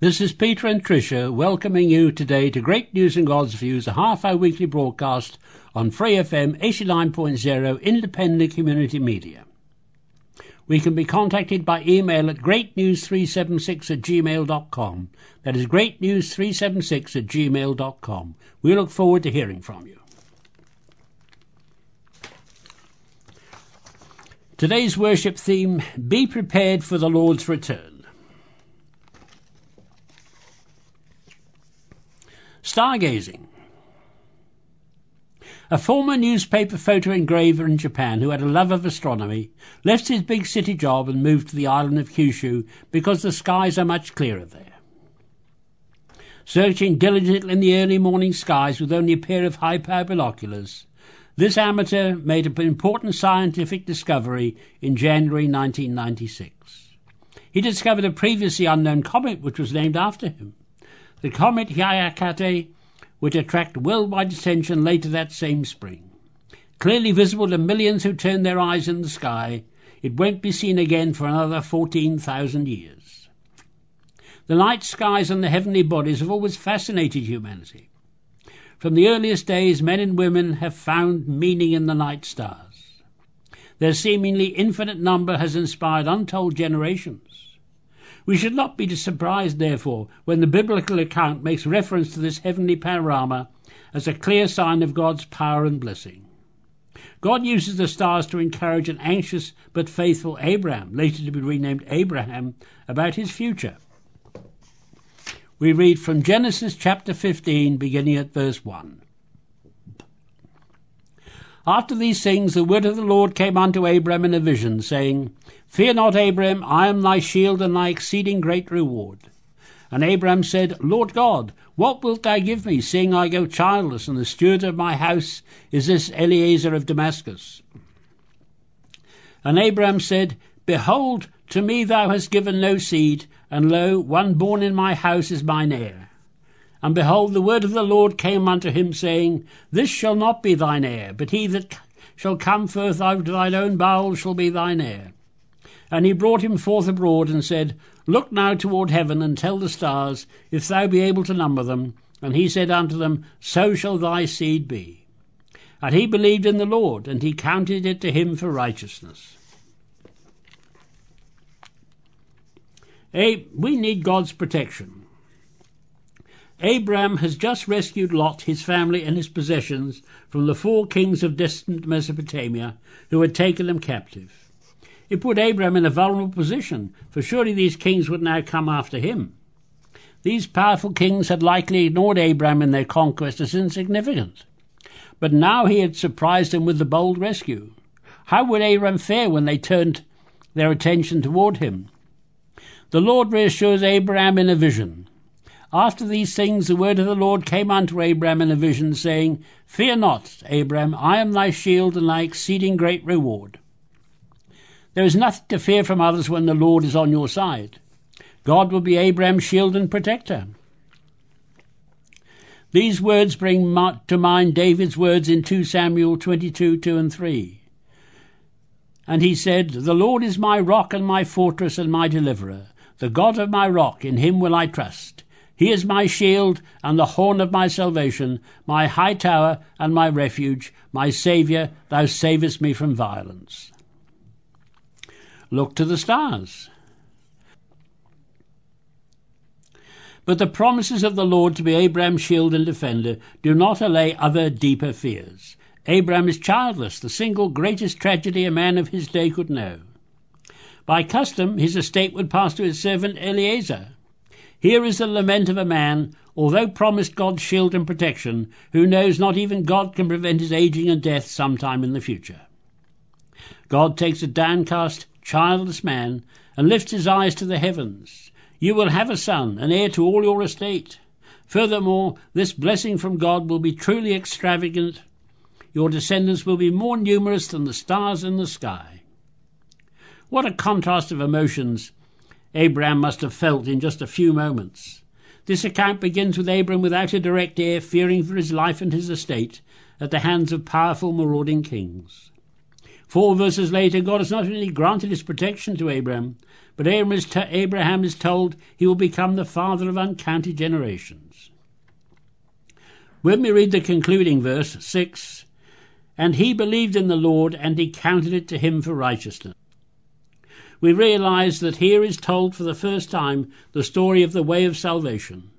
This is Peter and Tricia welcoming you today to Great News and God's Views, a half hour weekly broadcast on Free FM 89.0 independent community media. We can be contacted by email at greatnews376 at gmail.com. That is greatnews376 at gmail.com. We look forward to hearing from you. Today's worship theme Be prepared for the Lord's return. Stargazing. A former newspaper photo engraver in Japan who had a love of astronomy left his big city job and moved to the island of Kyushu because the skies are much clearer there. Searching diligently in the early morning skies with only a pair of high power binoculars, this amateur made an important scientific discovery in January 1996. He discovered a previously unknown comet which was named after him. The comet Hyakutake would attract worldwide attention later that same spring. Clearly visible to millions who turn their eyes in the sky, it won't be seen again for another 14,000 years. The night skies and the heavenly bodies have always fascinated humanity. From the earliest days, men and women have found meaning in the night stars. Their seemingly infinite number has inspired untold generations. We should not be surprised, therefore, when the biblical account makes reference to this heavenly panorama as a clear sign of God's power and blessing. God uses the stars to encourage an anxious but faithful Abram, later to be renamed Abraham, about his future. We read from Genesis chapter 15, beginning at verse 1. After these things, the word of the Lord came unto Abram in a vision, saying, Fear not, Abram, I am thy shield and thy exceeding great reward. And Abram said, Lord God, what wilt thou give me, seeing I go childless, and the steward of my house is this Eliezer of Damascus? And Abram said, Behold, to me thou hast given no seed, and lo, one born in my house is mine heir. And behold, the word of the Lord came unto him, saying, This shall not be thine heir, but he that shall come forth out of thine own bowels shall be thine heir. And he brought him forth abroad, and said, Look now toward heaven, and tell the stars, if thou be able to number them. And he said unto them, So shall thy seed be. And he believed in the Lord, and he counted it to him for righteousness. Hey, we need God's protection. Abram has just rescued Lot, his family, and his possessions from the four kings of distant Mesopotamia who had taken them captive. It put Abram in a vulnerable position, for surely these kings would now come after him. These powerful kings had likely ignored Abram in their conquest as insignificant. But now he had surprised them with the bold rescue. How would Abram fare when they turned their attention toward him? The Lord reassures Abraham in a vision. After these things, the word of the Lord came unto Abram in a vision, saying, Fear not, Abram, I am thy shield and thy exceeding great reward. There is nothing to fear from others when the Lord is on your side. God will be Abram's shield and protector. These words bring to mind David's words in 2 Samuel 22 2 and 3. And he said, The Lord is my rock and my fortress and my deliverer, the God of my rock, in him will I trust. He is my shield and the horn of my salvation, my high tower and my refuge, my Saviour, thou savest me from violence. Look to the stars. But the promises of the Lord to be Abraham's shield and defender do not allay other deeper fears. Abraham is childless, the single greatest tragedy a man of his day could know. By custom, his estate would pass to his servant Eliezer. Here is the lament of a man, although promised God's shield and protection, who knows not even God can prevent his aging and death sometime in the future. God takes a downcast, childless man and lifts his eyes to the heavens. You will have a son, an heir to all your estate. Furthermore, this blessing from God will be truly extravagant. Your descendants will be more numerous than the stars in the sky. What a contrast of emotions Abraham must have felt in just a few moments. This account begins with Abraham without a direct heir, fearing for his life and his estate at the hands of powerful marauding kings. Four verses later, God has not only granted his protection to Abraham, but Abraham is told he will become the father of uncounted generations. When we read the concluding verse, 6, and he believed in the Lord, and he counted it to him for righteousness. We realize that here is told for the first time the story of the way of salvation.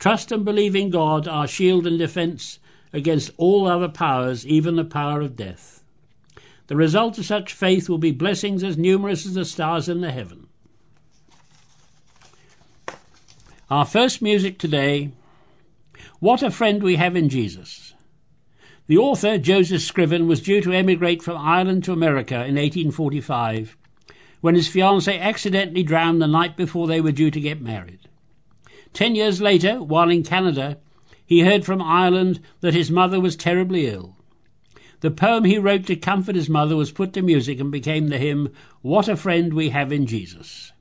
Trust and believe in God, our shield and defense against all other powers, even the power of death. The result of such faith will be blessings as numerous as the stars in the heaven. Our first music today What a Friend We Have in Jesus. The author, Joseph Scriven, was due to emigrate from Ireland to America in 1845 when his fiancée accidentally drowned the night before they were due to get married. Ten years later, while in Canada, he heard from Ireland that his mother was terribly ill. The poem he wrote to comfort his mother was put to music and became the hymn, What a Friend We Have in Jesus.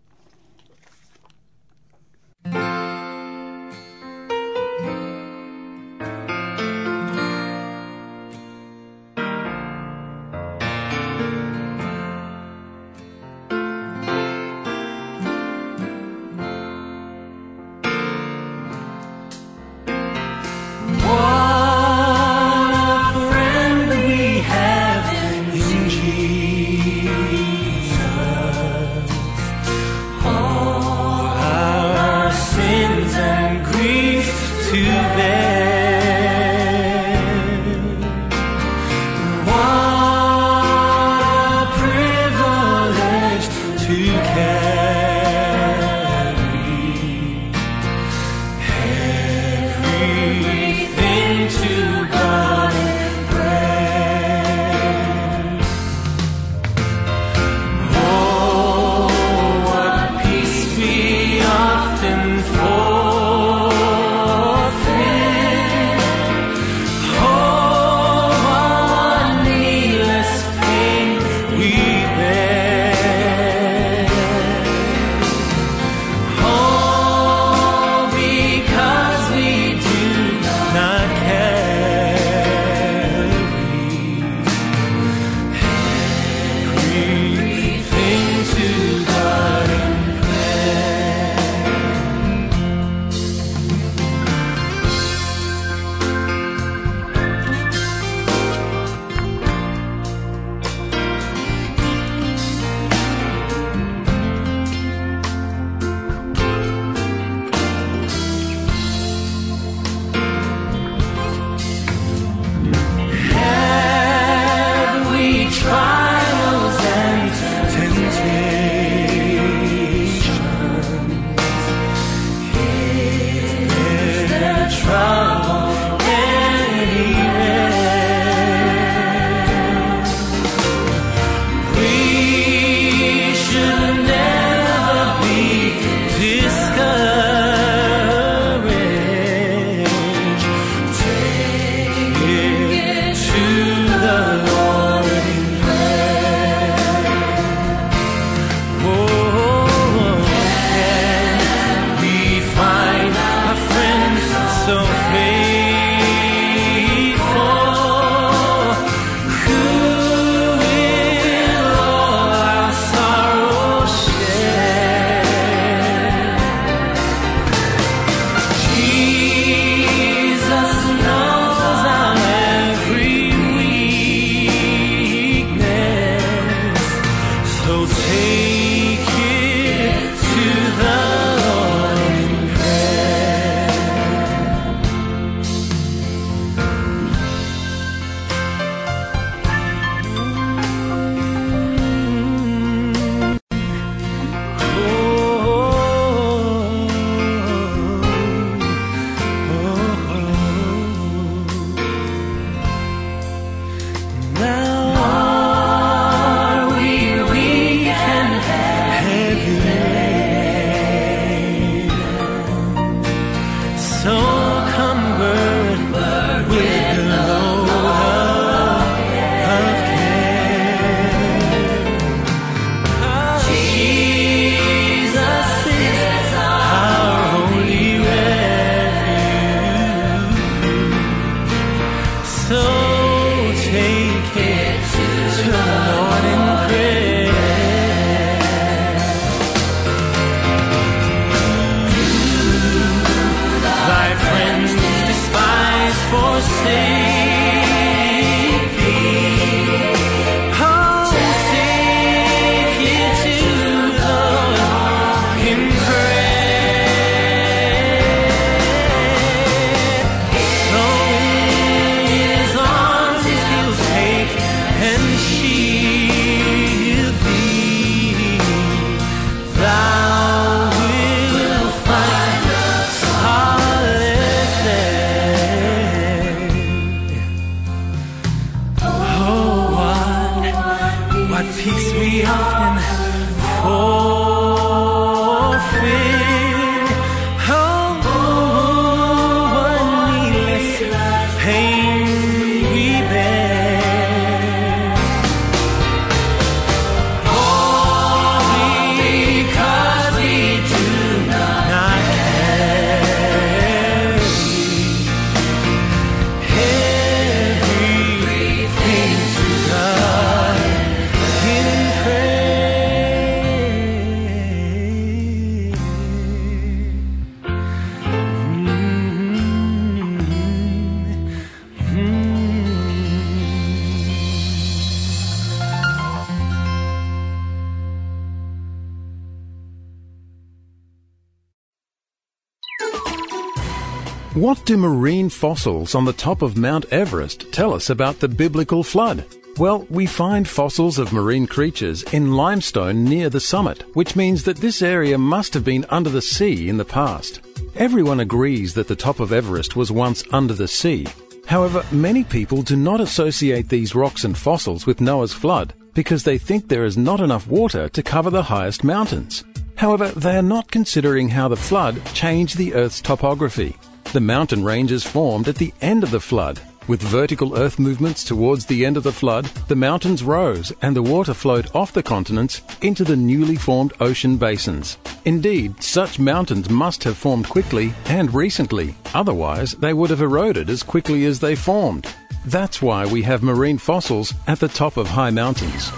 Do marine fossils on the top of Mount Everest tell us about the biblical flood? Well, we find fossils of marine creatures in limestone near the summit, which means that this area must have been under the sea in the past. Everyone agrees that the top of Everest was once under the sea. However, many people do not associate these rocks and fossils with Noah's flood because they think there is not enough water to cover the highest mountains. However, they are not considering how the flood changed the Earth's topography. The mountain ranges formed at the end of the flood. With vertical earth movements towards the end of the flood, the mountains rose and the water flowed off the continents into the newly formed ocean basins. Indeed, such mountains must have formed quickly and recently, otherwise, they would have eroded as quickly as they formed. That's why we have marine fossils at the top of high mountains.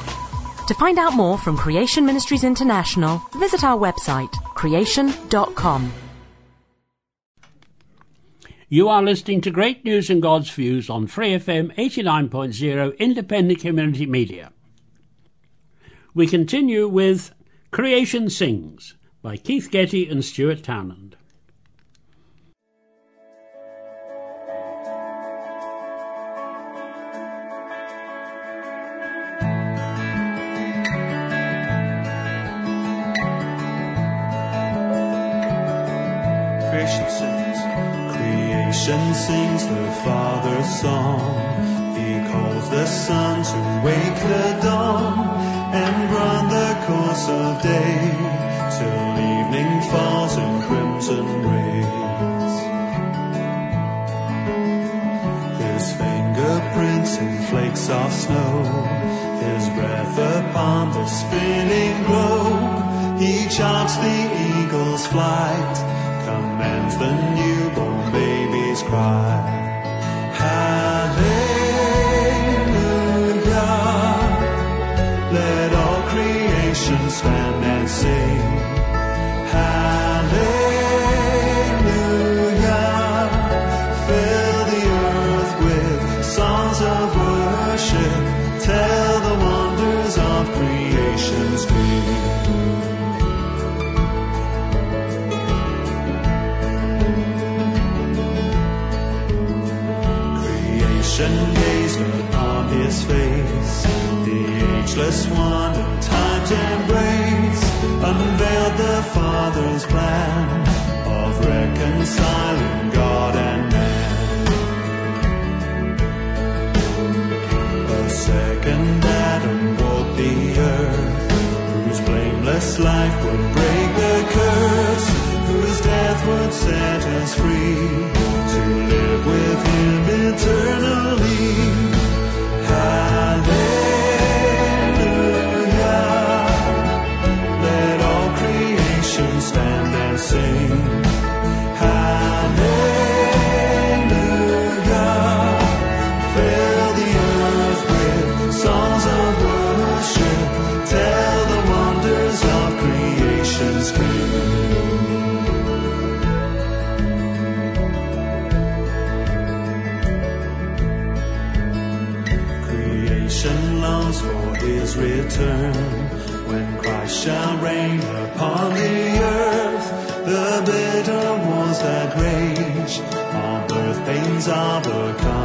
To find out more from Creation Ministries International, visit our website, creation.com. You are listening to Great News and God's Views on Free FM 89.0 Independent Community Media. We continue with Creation Sings by Keith Getty and Stuart Townend. Spinning globe. He charts the eagle's flight, commands the newborn baby's cry. Hallelujah. Let all creation stand and sing. Father's plan of reconciling God and man. A second Adam walked the earth, whose blameless life would break the curse, whose death would set us free to live with Him eternally. Birth pains are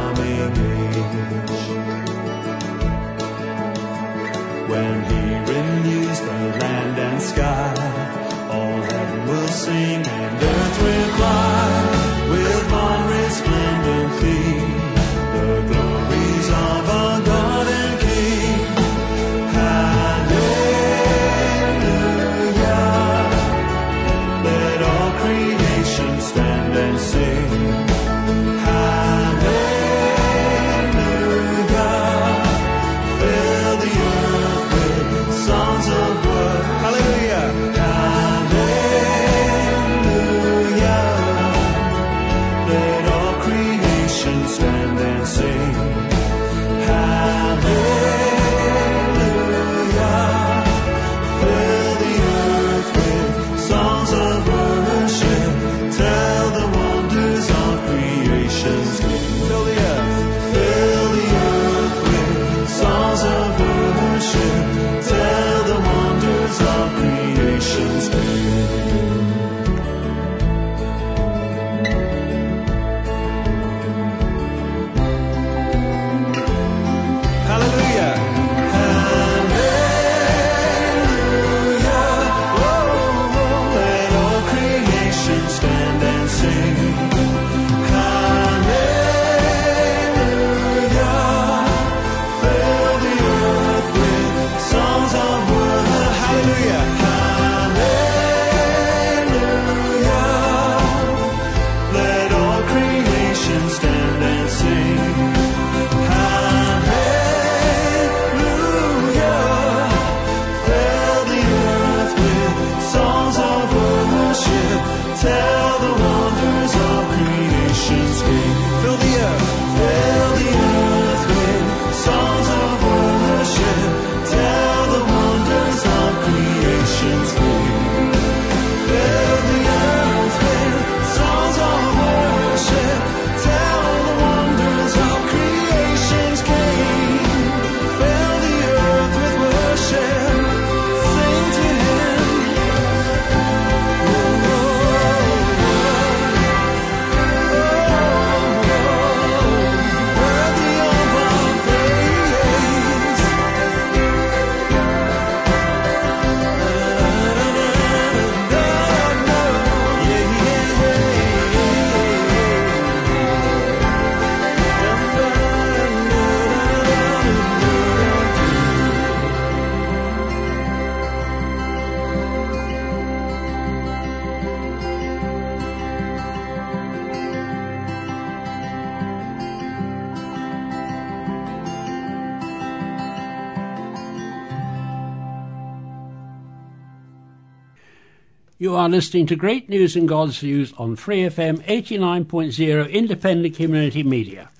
You are listening to Great News and God's Views on Free FM 89.0 Independent Community Media.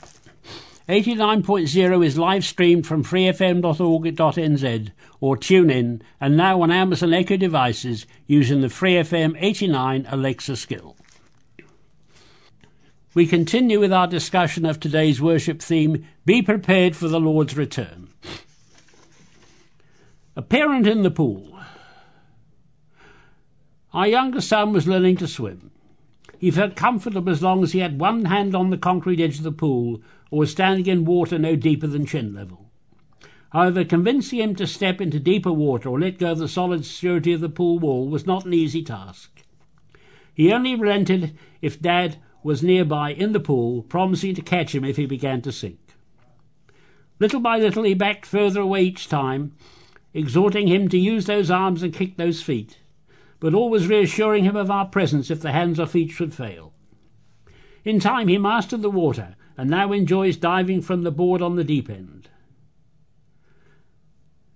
89.0 is live streamed from freefm.org.nz or tune in and now on Amazon Echo devices using the Free FM 89 Alexa skill. We continue with our discussion of today's worship theme Be Prepared for the Lord's Return. A parent in the pool. Our younger son was learning to swim. He felt comfortable as long as he had one hand on the concrete edge of the pool or was standing in water no deeper than chin level. However, convincing him to step into deeper water or let go of the solid security of the pool wall was not an easy task. He only relented if Dad was nearby in the pool, promising to catch him if he began to sink. Little by little he backed further away each time, exhorting him to use those arms and kick those feet but always reassuring him of our presence if the hands or feet should fail. In time he mastered the water and now enjoys diving from the board on the deep end.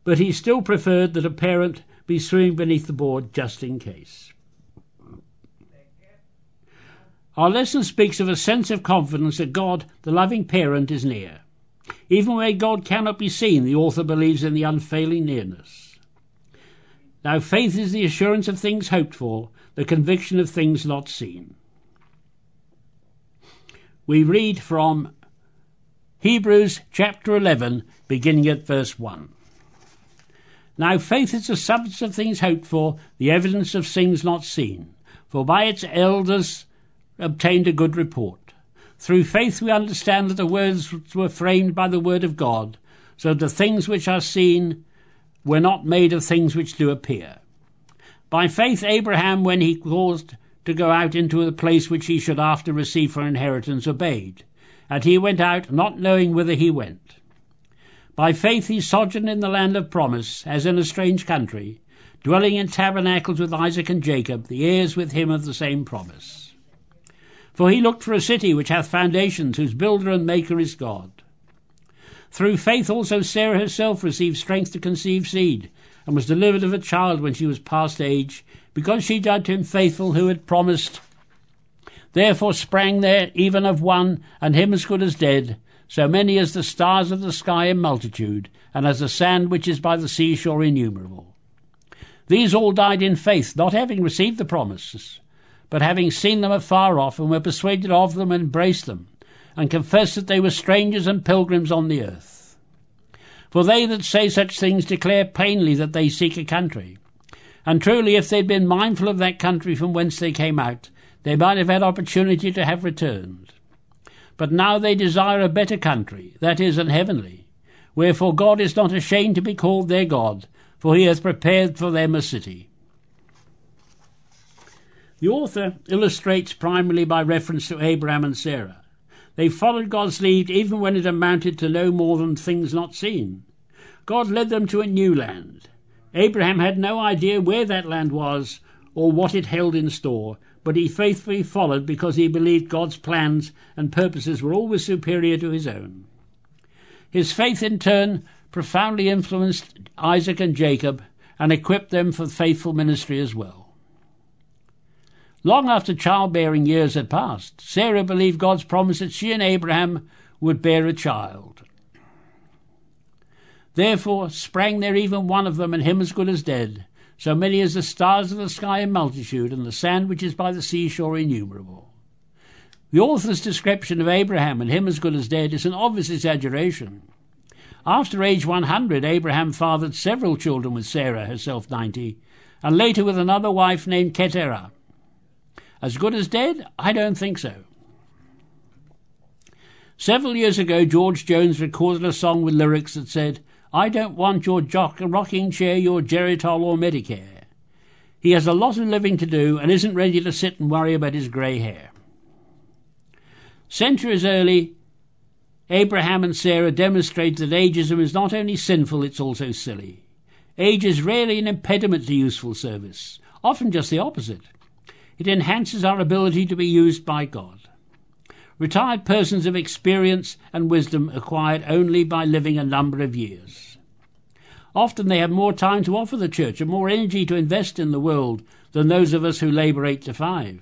But he still preferred that a parent be swimming beneath the board just in case. Our lesson speaks of a sense of confidence that God, the loving parent, is near. Even where God cannot be seen, the author believes in the unfailing nearness. Now faith is the assurance of things hoped for, the conviction of things not seen. We read from Hebrews chapter 11, beginning at verse 1. Now faith is the substance of things hoped for, the evidence of things not seen. For by its elders obtained a good report. Through faith we understand that the words were framed by the word of God, so the things which are seen were not made of things which do appear. By faith, Abraham, when he caused to go out into the place which he should after receive for inheritance, obeyed, and he went out, not knowing whither he went. By faith, he sojourned in the land of promise, as in a strange country, dwelling in tabernacles with Isaac and Jacob, the heirs with him of the same promise. For he looked for a city which hath foundations, whose builder and maker is God. Through faith also Sarah herself received strength to conceive seed, and was delivered of a child when she was past age, because she judged him faithful who had promised. Therefore sprang there even of one, and him as good as dead, so many as the stars of the sky in multitude, and as the sand which is by the seashore innumerable. These all died in faith, not having received the promises, but having seen them afar off, and were persuaded of them and embraced them and confess that they were strangers and pilgrims on the earth. For they that say such things declare plainly that they seek a country. And truly, if they'd been mindful of that country from whence they came out, they might have had opportunity to have returned. But now they desire a better country, that is, an heavenly. Wherefore God is not ashamed to be called their God, for he hath prepared for them a city. The author illustrates primarily by reference to Abraham and Sarah. They followed God's lead even when it amounted to no more than things not seen. God led them to a new land. Abraham had no idea where that land was or what it held in store, but he faithfully followed because he believed God's plans and purposes were always superior to his own. His faith, in turn, profoundly influenced Isaac and Jacob and equipped them for faithful ministry as well. Long after childbearing years had passed, Sarah believed God's promise that she and Abraham would bear a child. Therefore sprang there even one of them, and him as good as dead, so many as the stars of the sky in multitude, and the sand which is by the seashore innumerable. The author's description of Abraham and him as good as dead is an obvious exaggeration. After age 100, Abraham fathered several children with Sarah, herself 90, and later with another wife named Keturah. As good as dead? I don't think so. Several years ago, George Jones recorded a song with lyrics that said, I don't want your jock, a rocking chair, your Geritol or Medicare. He has a lot of living to do and isn't ready to sit and worry about his grey hair. Centuries early, Abraham and Sarah demonstrate that ageism is not only sinful, it's also silly. Age is rarely an impediment to useful service, often just the opposite. It enhances our ability to be used by God. Retired persons have experience and wisdom acquired only by living a number of years. Often they have more time to offer the church and more energy to invest in the world than those of us who labour eight to five.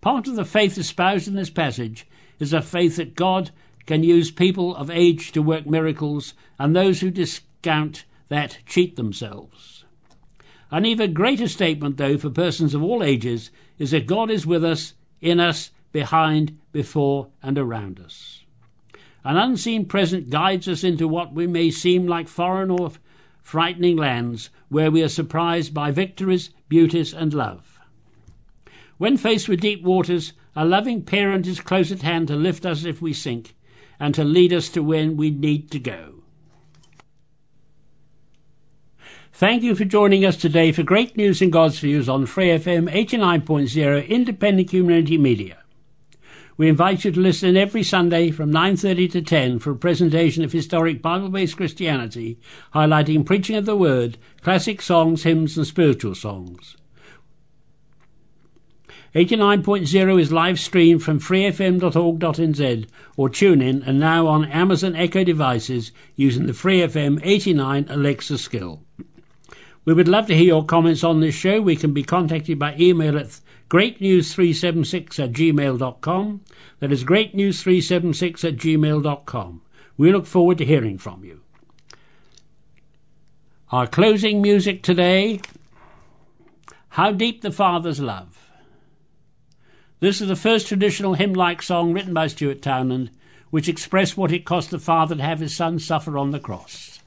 Part of the faith espoused in this passage is a faith that God can use people of age to work miracles and those who discount that cheat themselves. An even greater statement, though, for persons of all ages is that God is with us, in us, behind, before, and around us. An unseen presence guides us into what we may seem like foreign or frightening lands where we are surprised by victories, beauties, and love. When faced with deep waters, a loving parent is close at hand to lift us if we sink and to lead us to where we need to go. Thank you for joining us today for great news and God's views on Free FM 89.0 Independent Community Media. We invite you to listen every Sunday from 9:30 to 10 for a presentation of historic Bible-based Christianity, highlighting preaching of the word, classic songs, hymns and spiritual songs. 89.0 is live streamed from freefm.org.nz or tune in and now on Amazon Echo devices using the FreeFM 89 Alexa skill. We would love to hear your comments on this show. We can be contacted by email at greatnews376 at gmail.com. That is greatnews376 at gmail.com. We look forward to hearing from you. Our closing music today How Deep the Father's Love. This is the first traditional hymn like song written by Stuart Townend, which expressed what it cost the Father to have his Son suffer on the cross.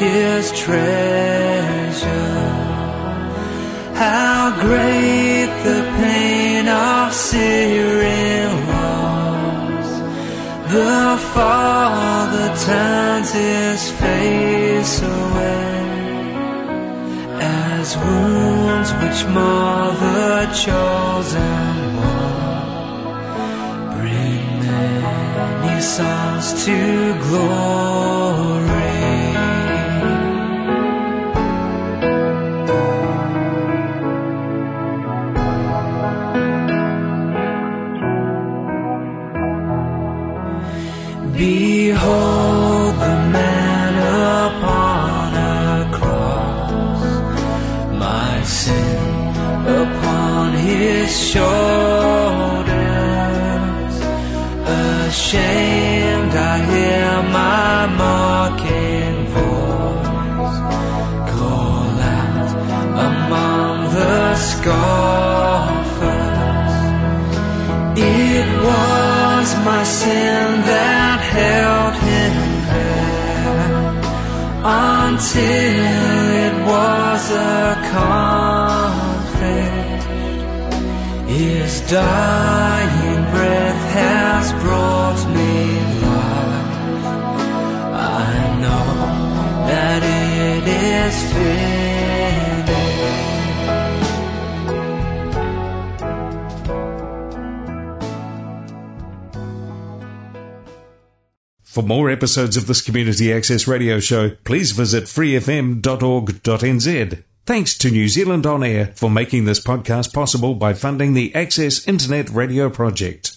His treasure. How great the pain of Syrian the Father turns his face away as wounds which mar the chosen one bring many sons to glory. Shoulders. Ashamed, I hear my mocking voice call out among the scoffers. It was my sin that held him there until it was a accomplished. His dying breath has brought me life. I know that it is finished. For more episodes of this Community Access Radio Show, please visit freefm.org.nz. Thanks to New Zealand On Air for making this podcast possible by funding the Access Internet Radio Project.